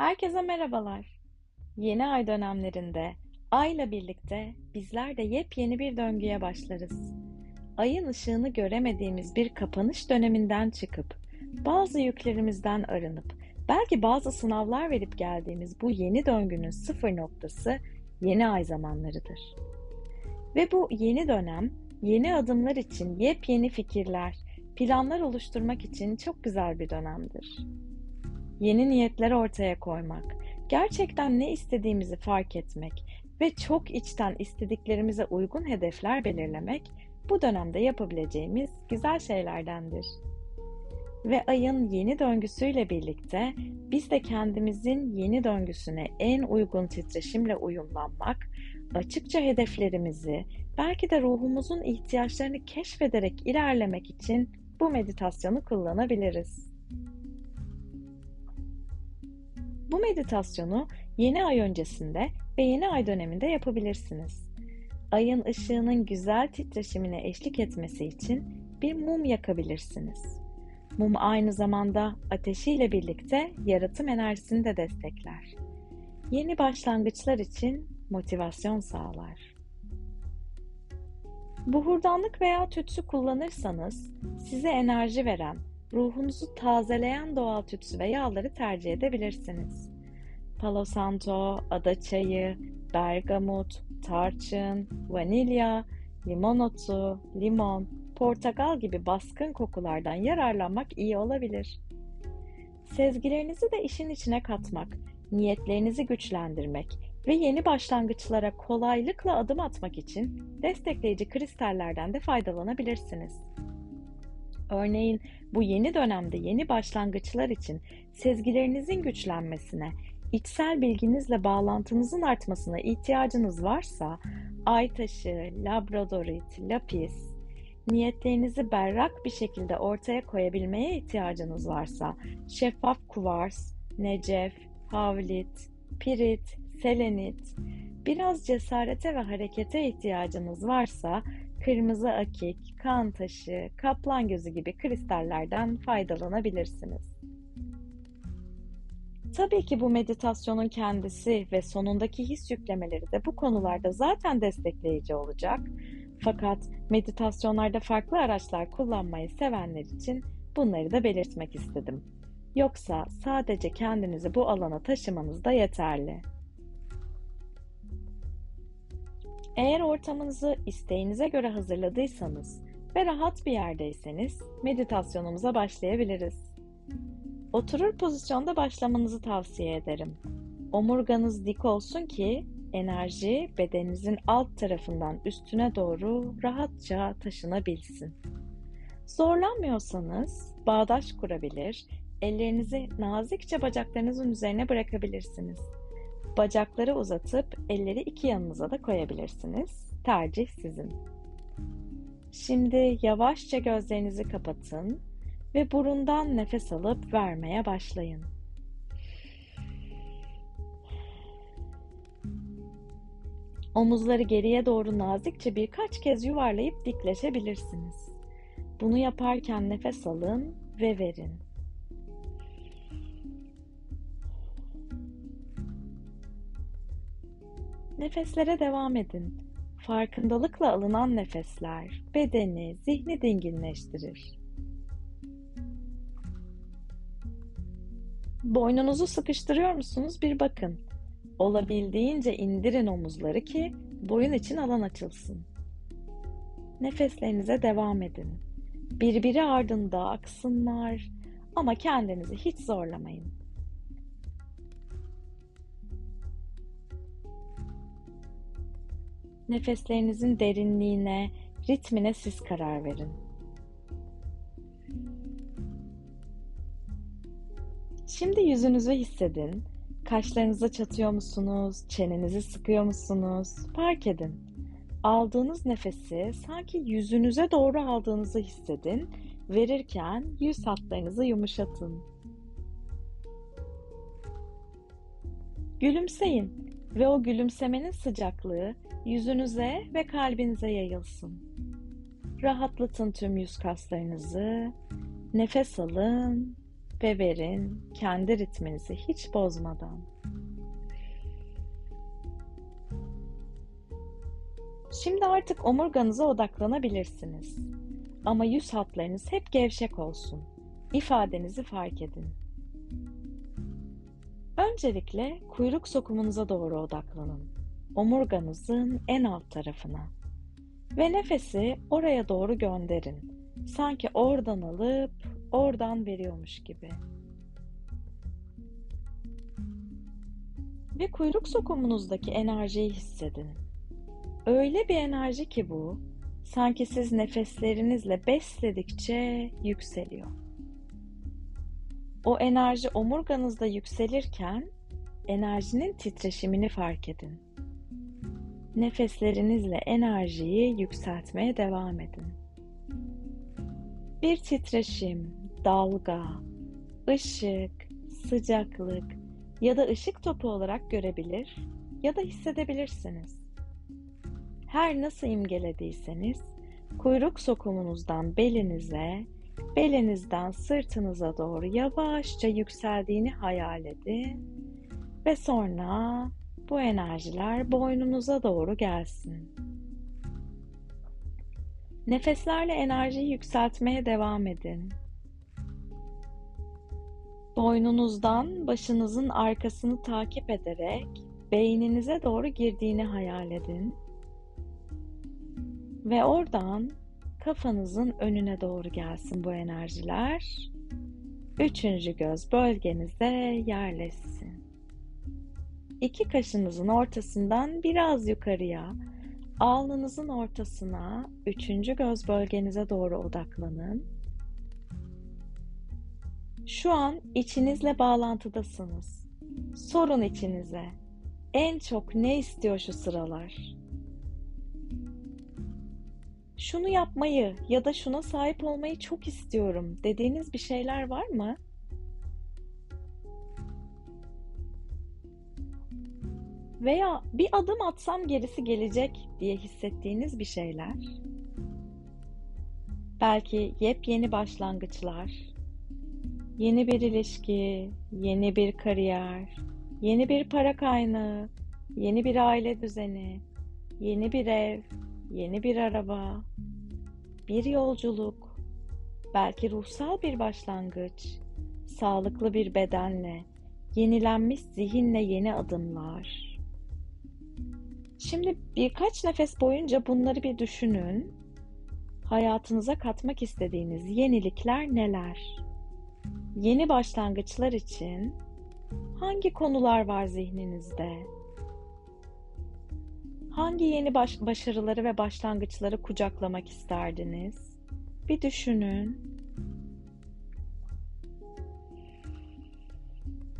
Herkese merhabalar. Yeni ay dönemlerinde ayla birlikte bizler de yepyeni bir döngüye başlarız. Ayın ışığını göremediğimiz bir kapanış döneminden çıkıp bazı yüklerimizden arınıp belki bazı sınavlar verip geldiğimiz bu yeni döngünün sıfır noktası yeni ay zamanlarıdır. Ve bu yeni dönem yeni adımlar için yepyeni fikirler, planlar oluşturmak için çok güzel bir dönemdir yeni niyetler ortaya koymak, gerçekten ne istediğimizi fark etmek ve çok içten istediklerimize uygun hedefler belirlemek bu dönemde yapabileceğimiz güzel şeylerdendir. Ve ayın yeni döngüsüyle birlikte biz de kendimizin yeni döngüsüne en uygun titreşimle uyumlanmak, açıkça hedeflerimizi, belki de ruhumuzun ihtiyaçlarını keşfederek ilerlemek için bu meditasyonu kullanabiliriz. Bu meditasyonu yeni ay öncesinde ve yeni ay döneminde yapabilirsiniz. Ayın ışığının güzel titreşimine eşlik etmesi için bir mum yakabilirsiniz. Mum aynı zamanda ateşiyle birlikte yaratım enerjisini de destekler. Yeni başlangıçlar için motivasyon sağlar. Buhurdanlık veya tütsü kullanırsanız size enerji veren ruhunuzu tazeleyen doğal tütsü ve yağları tercih edebilirsiniz. Palo Santo, ada çayı, bergamot, tarçın, vanilya, limon otu, limon, portakal gibi baskın kokulardan yararlanmak iyi olabilir. Sezgilerinizi de işin içine katmak, niyetlerinizi güçlendirmek ve yeni başlangıçlara kolaylıkla adım atmak için destekleyici kristallerden de faydalanabilirsiniz. Örneğin bu yeni dönemde yeni başlangıçlar için sezgilerinizin güçlenmesine, içsel bilginizle bağlantınızın artmasına ihtiyacınız varsa ay taşı, labradorit, lapis, niyetlerinizi berrak bir şekilde ortaya koyabilmeye ihtiyacınız varsa şeffaf kuvars, necef, havlit, pirit, selenit, biraz cesarete ve harekete ihtiyacınız varsa kırmızı akik, kan taşı, kaplan gözü gibi kristallerden faydalanabilirsiniz. Tabii ki bu meditasyonun kendisi ve sonundaki his yüklemeleri de bu konularda zaten destekleyici olacak. Fakat meditasyonlarda farklı araçlar kullanmayı sevenler için bunları da belirtmek istedim. Yoksa sadece kendinizi bu alana taşımanız da yeterli. Eğer ortamınızı isteğinize göre hazırladıysanız ve rahat bir yerdeyseniz meditasyonumuza başlayabiliriz. Oturur pozisyonda başlamanızı tavsiye ederim. Omurganız dik olsun ki enerji bedeninizin alt tarafından üstüne doğru rahatça taşınabilsin. Zorlanmıyorsanız bağdaş kurabilir, ellerinizi nazikçe bacaklarınızın üzerine bırakabilirsiniz. Bacakları uzatıp elleri iki yanınıza da koyabilirsiniz. Tercih sizin. Şimdi yavaşça gözlerinizi kapatın ve burundan nefes alıp vermeye başlayın. Omuzları geriye doğru nazikçe birkaç kez yuvarlayıp dikleşebilirsiniz. Bunu yaparken nefes alın ve verin. Nefeslere devam edin. Farkındalıkla alınan nefesler bedeni, zihni dinginleştirir. Boynunuzu sıkıştırıyor musunuz? Bir bakın. Olabildiğince indirin omuzları ki boyun için alan açılsın. Nefeslerinize devam edin. Birbiri ardında aksınlar ama kendinizi hiç zorlamayın. Nefeslerinizin derinliğine, ritmine siz karar verin. Şimdi yüzünüzü hissedin. Kaşlarınızı çatıyor musunuz? Çenenizi sıkıyor musunuz? Fark edin. Aldığınız nefesi sanki yüzünüze doğru aldığınızı hissedin. Verirken yüz hatlarınızı yumuşatın. Gülümseyin ve o gülümsemenin sıcaklığı yüzünüze ve kalbinize yayılsın. Rahatlatın tüm yüz kaslarınızı. Nefes alın ve verin kendi ritminizi hiç bozmadan. Şimdi artık omurganıza odaklanabilirsiniz. Ama yüz hatlarınız hep gevşek olsun. İfadenizi fark edin. Öncelikle kuyruk sokumunuza doğru odaklanın. Omurganızın en alt tarafına. Ve nefesi oraya doğru gönderin. Sanki oradan alıp oradan veriyormuş gibi. Ve kuyruk sokumunuzdaki enerjiyi hissedin. Öyle bir enerji ki bu, sanki siz nefeslerinizle besledikçe yükseliyor. O enerji omurganızda yükselirken enerjinin titreşimini fark edin. Nefeslerinizle enerjiyi yükseltmeye devam edin. Bir titreşim, dalga, ışık, sıcaklık ya da ışık topu olarak görebilir ya da hissedebilirsiniz. Her nasıl imgelediyseniz kuyruk sokumunuzdan belinize, belinizden sırtınıza doğru yavaşça yükseldiğini hayal edin ve sonra bu enerjiler boynunuza doğru gelsin. Nefeslerle enerjiyi yükseltmeye devam edin. Boynunuzdan başınızın arkasını takip ederek beyninize doğru girdiğini hayal edin. Ve oradan kafanızın önüne doğru gelsin bu enerjiler. Üçüncü göz bölgenize yerleşsin. İki kaşınızın ortasından biraz yukarıya, alnınızın ortasına, üçüncü göz bölgenize doğru odaklanın. Şu an içinizle bağlantıdasınız. Sorun içinize. En çok ne istiyor şu sıralar? Şunu yapmayı ya da şuna sahip olmayı çok istiyorum dediğiniz bir şeyler var mı? Veya bir adım atsam gerisi gelecek diye hissettiğiniz bir şeyler. Belki yepyeni başlangıçlar, yeni bir ilişki, yeni bir kariyer, yeni bir para kaynağı, yeni bir aile düzeni, yeni bir ev, yeni bir araba, bir yolculuk, belki ruhsal bir başlangıç, sağlıklı bir bedenle, yenilenmiş zihinle yeni adımlar. Şimdi birkaç nefes boyunca bunları bir düşünün. Hayatınıza katmak istediğiniz yenilikler neler? Yeni başlangıçlar için hangi konular var zihninizde? Hangi yeni baş başarıları ve başlangıçları kucaklamak isterdiniz? Bir düşünün.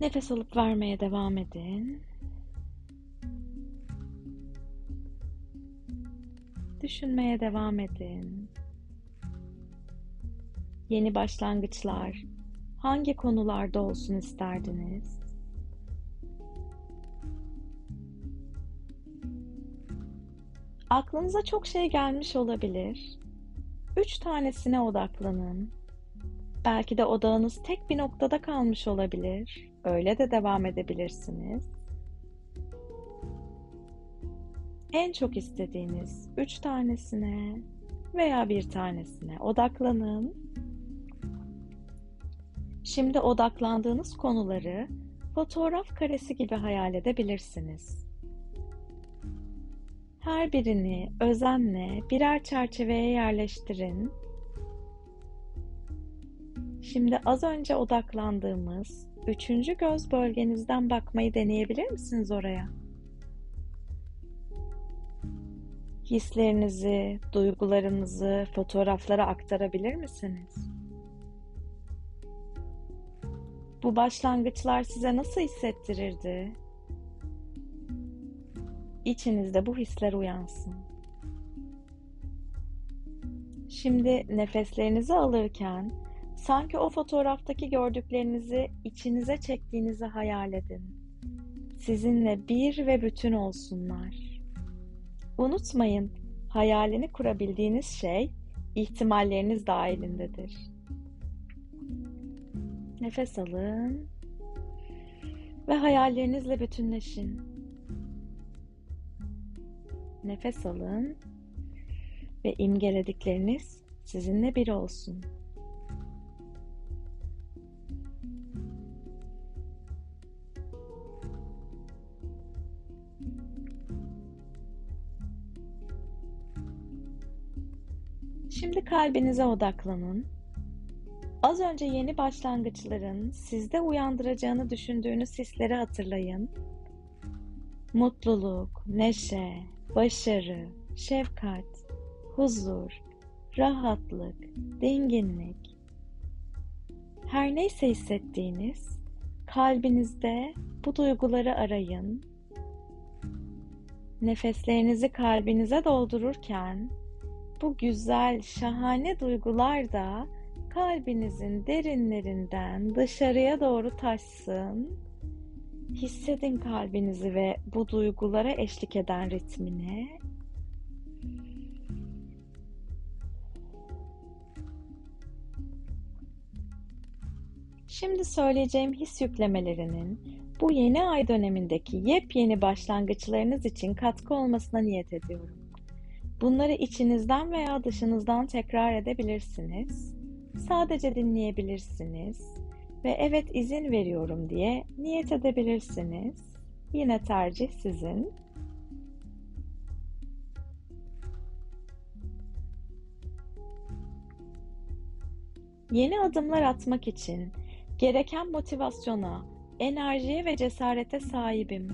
Nefes alıp vermeye devam edin. Düşünmeye devam edin. Yeni başlangıçlar hangi konularda olsun isterdiniz? Aklınıza çok şey gelmiş olabilir. Üç tanesine odaklanın. Belki de odağınız tek bir noktada kalmış olabilir. Öyle de devam edebilirsiniz. En çok istediğiniz üç tanesine veya bir tanesine odaklanın. Şimdi odaklandığınız konuları fotoğraf karesi gibi hayal edebilirsiniz. Her birini özenle birer çerçeveye yerleştirin. Şimdi az önce odaklandığımız üçüncü göz bölgenizden bakmayı deneyebilir misiniz oraya? Hislerinizi, duygularınızı fotoğraflara aktarabilir misiniz? Bu başlangıçlar size nasıl hissettirirdi? İçinizde bu hisler uyansın. Şimdi nefeslerinizi alırken sanki o fotoğraftaki gördüklerinizi içinize çektiğinizi hayal edin. Sizinle bir ve bütün olsunlar. Unutmayın, hayalini kurabildiğiniz şey ihtimalleriniz dahilindedir. Nefes alın ve hayallerinizle bütünleşin. Nefes alın ve imgeledikleriniz sizinle bir olsun. Şimdi kalbinize odaklanın. Az önce yeni başlangıçların sizde uyandıracağını düşündüğünüz hisleri hatırlayın. Mutluluk, neşe, başarı, şefkat, huzur, rahatlık, dinginlik. Her neyse hissettiğiniz, kalbinizde bu duyguları arayın. Nefeslerinizi kalbinize doldururken bu güzel, şahane duygular da kalbinizin derinlerinden dışarıya doğru taşsın. Hissedin kalbinizi ve bu duygulara eşlik eden ritmini. Şimdi söyleyeceğim his yüklemelerinin bu yeni ay dönemindeki yepyeni başlangıçlarınız için katkı olmasına niyet ediyorum. Bunları içinizden veya dışınızdan tekrar edebilirsiniz. Sadece dinleyebilirsiniz ve evet izin veriyorum diye niyet edebilirsiniz. Yine tercih sizin. Yeni adımlar atmak için gereken motivasyona, enerjiye ve cesarete sahibim.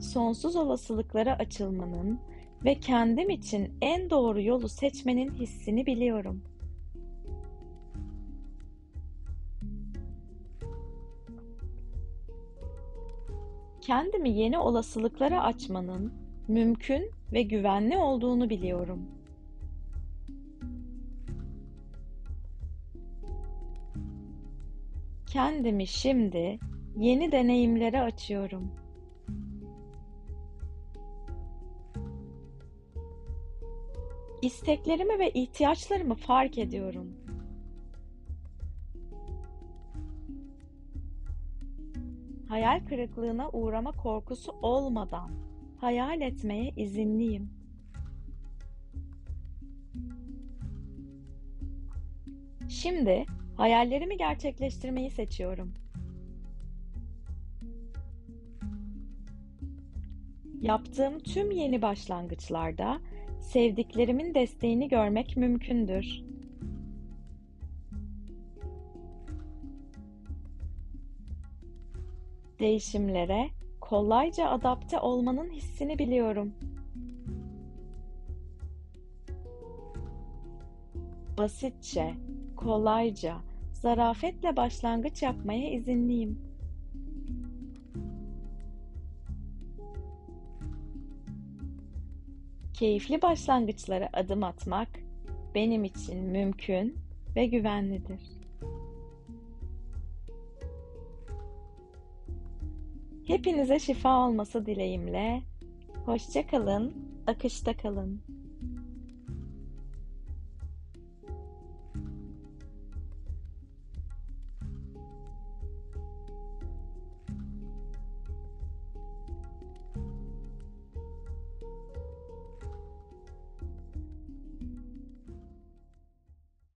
Sonsuz olasılıklara açılmanın ve kendim için en doğru yolu seçmenin hissini biliyorum. Kendimi yeni olasılıklara açmanın mümkün ve güvenli olduğunu biliyorum. Kendimi şimdi yeni deneyimlere açıyorum. İsteklerimi ve ihtiyaçlarımı fark ediyorum. Hayal kırıklığına uğrama korkusu olmadan hayal etmeye izinliyim. Şimdi hayallerimi gerçekleştirmeyi seçiyorum. Yaptığım tüm yeni başlangıçlarda sevdiklerimin desteğini görmek mümkündür. Değişimlere kolayca adapte olmanın hissini biliyorum. Basitçe, kolayca, zarafetle başlangıç yapmaya izinliyim. Keyifli başlangıçlara adım atmak benim için mümkün ve güvenlidir. Hepinize şifa olması dileğimle. Hoşça kalın, akışta kalın.